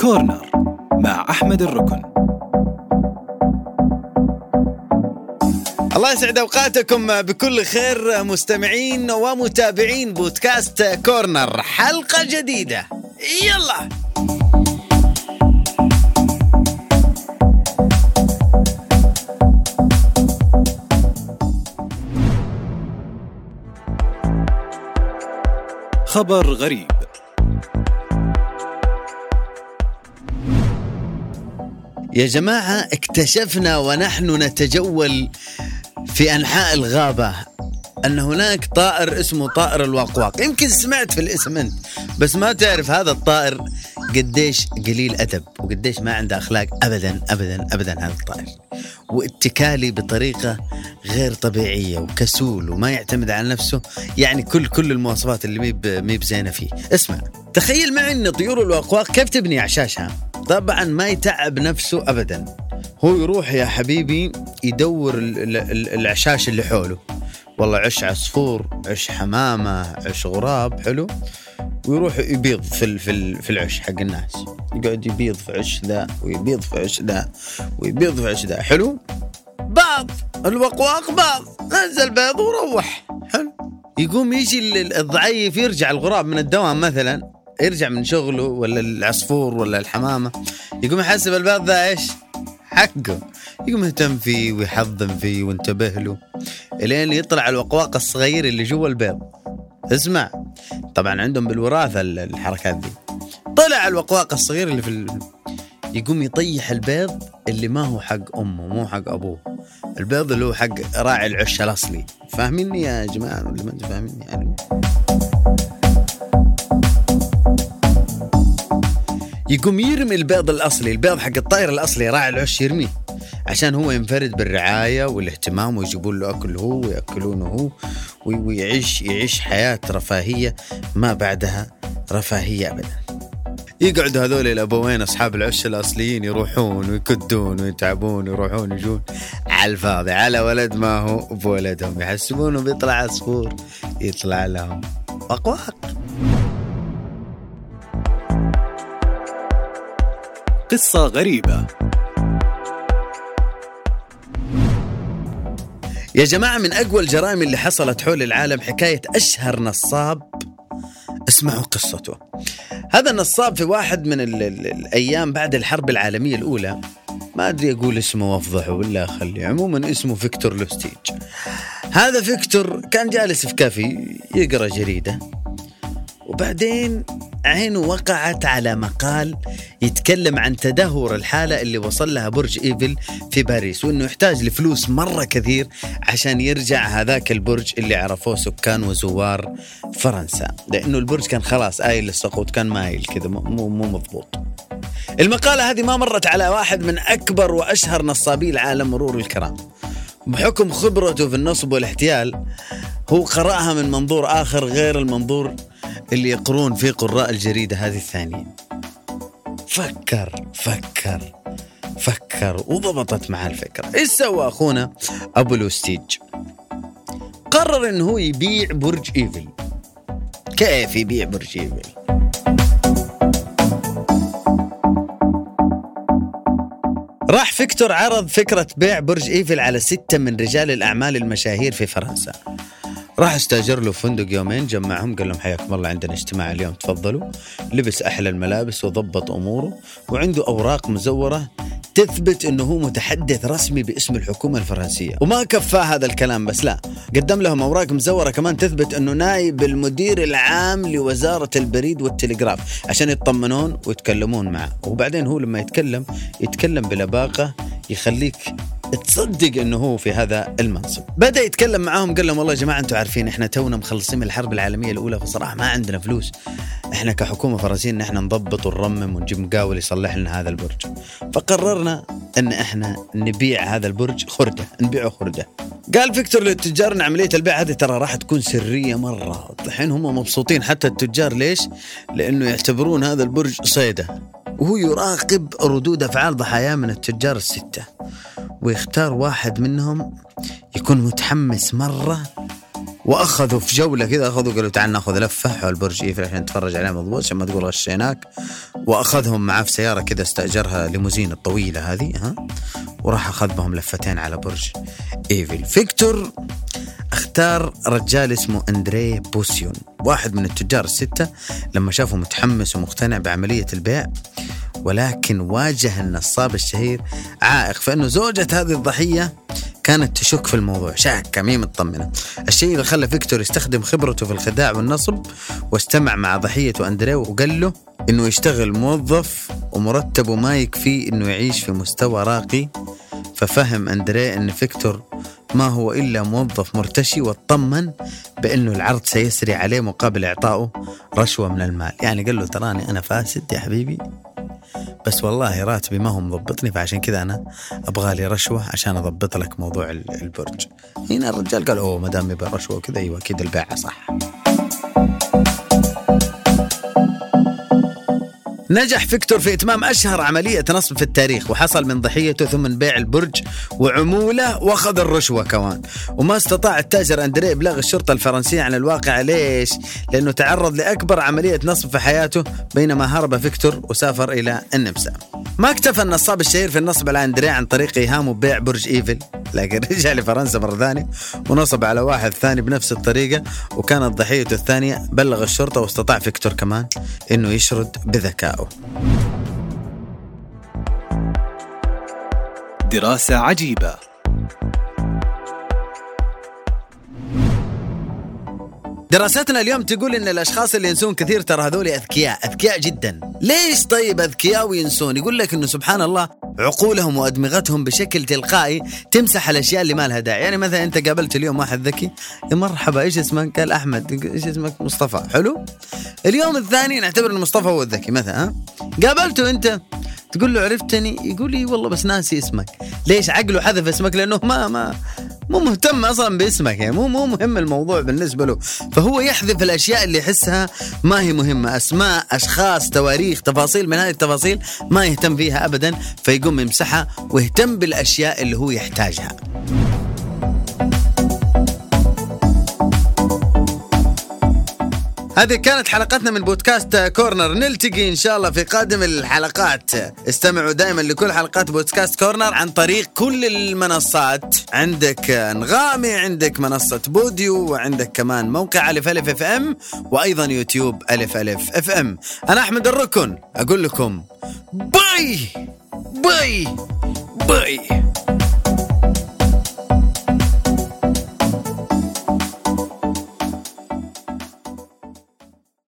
كورنر مع أحمد الركن. الله يسعد أوقاتكم بكل خير مستمعين ومتابعين بودكاست كورنر. حلقة جديدة. يلا. خبر غريب. يا جماعة اكتشفنا ونحن نتجول في أنحاء الغابة أن هناك طائر اسمه طائر الواقواق. يمكن سمعت في الاسم أنت بس ما تعرف هذا الطائر قديش قليل أدب وقديش ما عنده أخلاق. ابدا ابدا ابدا هذا الطائر. واتكالي بطريقة غير طبيعية وكسول وما يعتمد على نفسه. يعني كل كل المواصفات اللي مي بمي بزينه فيه. اسمع تخيل معي إن طيور الواقواق كيف تبني أعشاشها؟ طبعا ما يتعب نفسه ابدا. هو يروح يا حبيبي يدور ال- ال- ال- العشاش اللي حوله. والله عش عصفور عش حمامة عش غراب حلو. ويروح يبيض في في في العش حق الناس. يقعد يبيض في عش ذا ويبيض في عش ذا ويبيض في عش ذا. حلو؟ باض. الوقواق باض. نزل بيض وروح. حلو. يقوم يجي ال- الضعيف يرجع الغراب من الدوام مثلا. يرجع من شغله ولا العصفور ولا الحمامة يقوم يحسب البيض ذا إيش؟ حقه. يقوم يهتم فيه ويحضن فيه وينتبه له إلين يطلع الوقواق الصغير اللي جوا البيض. اسمع طبعا عندهم بالوراثة ال- الحركات دي. طلع الوقواق الصغير اللي في ال... يقوم يطيح البيض اللي ما هو حق أمه مو حق أبوه. البيض اللي هو حق راعي العش الأصلي. فاهميني يا جماعة ولا ما أنتم فاهميني؟ يعني يقوم يرمي البيض الأصلي البيض حق الطائر الأصلي راعي العش يرميه عشان هو ينفرد بالرعاية والاهتمام ويجيبون له أكل هو ويأكلونه هو وي- ويعيش يعيش حياة رفاهية ما بعدها رفاهية ابدا. يقعدوا هذول الابوين أصحاب العش الأصليين يروحون ويكدون ويتعبون ويروحون يجون على الفاضي على ولد ما هو بولدهم يحسبونه بيطلع عصفور يطلع لهم وقواق قصة غريبة. يا جماعة من أقوى الجرائم اللي حصلت حول العالم حكاية أشهر نصاب. اسمعوا قصته. هذا النصاب في واحد من ال ال الأيام بعد الحرب العالمية الأولى. ما أدري أقول اسمه وأفضحه ولا أخليه. عموما اسمه فيكتور لوستيج. هذا فيكتور كان جالس في كافي يقرأ جريدة. وبعدين عينه وقعت على مقال يتكلم عن تدهور الحالة اللي وصل لها برج إيفل في باريس وإنه يحتاج لفلوس مرة كثير عشان يرجع هذاك البرج اللي عرفوه سكان وزوار فرنسا. لأنه البرج كان خلاص آيل للسقوط كان مايل كذا مو مو مضبوط. المقالة هذه ما مرت على واحد من أكبر وأشهر نصابي العالم مرور الكرام. بحكم خبرته في النصب والاحتيال هو قرأها من منظور آخر غير المنظور اللي يقرون فيه قراء الجريدة هذه الثانية. فكر فكر فكر. وضبطت معاه الفكرة. إيش سوى أخونا أبو لوستيج؟ قرر انه هو يبيع برج إيفل. كيف يبيع برج إيفل؟ راح فيكتور عرض فكرة بيع برج إيفل على ستة من رجال الأعمال المشاهير في فرنسا. راح استاجر له فندق يومين جمعهم قال لهم حياكم الله عندنا اجتماع اليوم تفضلوا. لبس أحلى الملابس وضبط أموره وعنده أوراق مزورة تثبت إنه هو متحدث رسمي باسم الحكومة الفرنسية. وما كفاه هذا الكلام بس لا قدم لهم أوراق مزورة كمان تثبت إنه نائب المدير العام لوزارة البريد والتلغراف عشان يطمنون ويتكلمون معه. وبعدين هو لما يتكلم يتكلم بلباقة يخليك تصدق إنه هو في هذا المنصب. بدأ يتكلم معاهم قال لهم والله يا جماعة أنتم عارفين إحنا تونا مخلصين من الحرب العالمية الأولى فصراحة ما عندنا فلوس. إحنا كحكومة فرنسيه ان إحنا نضبط ونرمم ونجيب مقاول يصلح لنا هذا البرج. فقررنا إن إحنا نبيع هذا البرج خردة نبيعه خردة. قال فيكتور للتجار إن عملية البيع هذه ترى راح تكون سرية مرة. الحين هم مبسوطين حتى التجار ليش؟ لأنه يعتبرون هذا البرج صيدة. وهو يراقب ردود أفعال ضحاياه من التجار الستة. ويختار واحد منهم يكون متحمس مرة وأخذوا في جولة كذا أخذوا قالوا تعال ناخذ لفة حول برج إيفل عشان نتفرج عليه مضبوط عشان ما تقول غشيناك. وأخذهم معاه في سيارة كذا استأجرها ليموزين الطويلة هذه ها؟ وراح اخذ بهم لفتين على برج إيفل. فيكتور اختار رجال اسمه أندري بوسيون واحد من التجار الستة لما شافه متحمس ومقتنع بعملية البيع ولكن واجه النصاب الشهير عائق فإنه زوجة هذه الضحية كانت تشك في الموضوع. شاكة مي مطمنة الشيء اللي خلى فيكتور يستخدم خبرته في الخداع والنصب واستمع مع ضحيته أندريه وقال له إنه يشتغل موظف ومرتبه ما يكفيه إنه يعيش في مستوى راقي. ففهم أندريه أن فيكتور ما هو إلا موظف مرتشي واطمن بأنه العرض سيسري عليه مقابل إعطائه رشوة من المال. يعني قال له تراني أنا فاسد يا حبيبي. بس والله راتبي ما هو مضبطني فعشان كذا أنا أبغى لي رشوة عشان أضبط لك موضوع البرج. هنا الرجال قال أوه ما دام يبغى رشوة وكذا أيوه أكيد البيعه صح. نجح فيكتور في إتمام أشهر عملية نصب في التاريخ وحصل من ضحيته ثمن بيع البرج وعمولة وأخذ الرشوة كمان. وما استطاع التاجر أندريه إبلاغ الشرطة الفرنسية عن الواقع. ليش؟ لأنه تعرض لأكبر عملية نصب في حياته بينما هرب فيكتور وسافر إلى النمسا. ما اكتفى النصاب الشهير في النصب على أندريه عن طريق إيهامه ببيع برج إيفل. لكن رجع لفرنسا مرة ثانية ونصب على واحد ثاني بنفس الطريقة وكانت ضحيته الثانية بلغ الشرطة واستطاع فيكتور كمان إنه يشرد بذكائه. دراسة عجيبة. دراستنا اليوم تقول إن الأشخاص اللي ينسون كثير ترى هذول أذكياء أذكياء جدا. ليش طيب أذكياء وينسون؟ يقول لك إنه سبحان الله عقولهم وأدمغتهم بشكل تلقائي تمسح الأشياء اللي ما لها داعي. يعني مثلا أنت قابلت اليوم واحد ذكي يا مرحبا إيش اسمك؟ قال أحمد. إيش اسمك؟ مصطفى. حلو؟ اليوم الثاني نعتبر إن مصطفى هو الذكي مثلا ها؟ قابلته أنت؟ تقول له عرفتني؟ يقول لي والله بس ناسي اسمك. ليش؟ عقله حذف اسمك لأنه ما ما مو مهتم أصلا باسمك يعني مو مو مهم الموضوع بالنسبة له. فهو يحذف الأشياء اللي يحسها ما هي مهمة أسماء أشخاص تواريخ تفاصيل من هذه التفاصيل ما يهتم فيها ابدا فيقوم يمسحها ويهتم بالأشياء اللي هو يحتاجها. هذه كانت حلقتنا من بودكاست كورنر. نلتقي إن شاء الله في قادم الحلقات. استمعوا دائما لكل حلقات بودكاست كورنر عن طريق كل المنصات. عندك أنغامي عندك منصة بوديو وعندك كمان موقع ألف ألف FM وأيضا يوتيوب ألف ألف FM. أنا أحمد الركن. أقول لكم bye bye bye.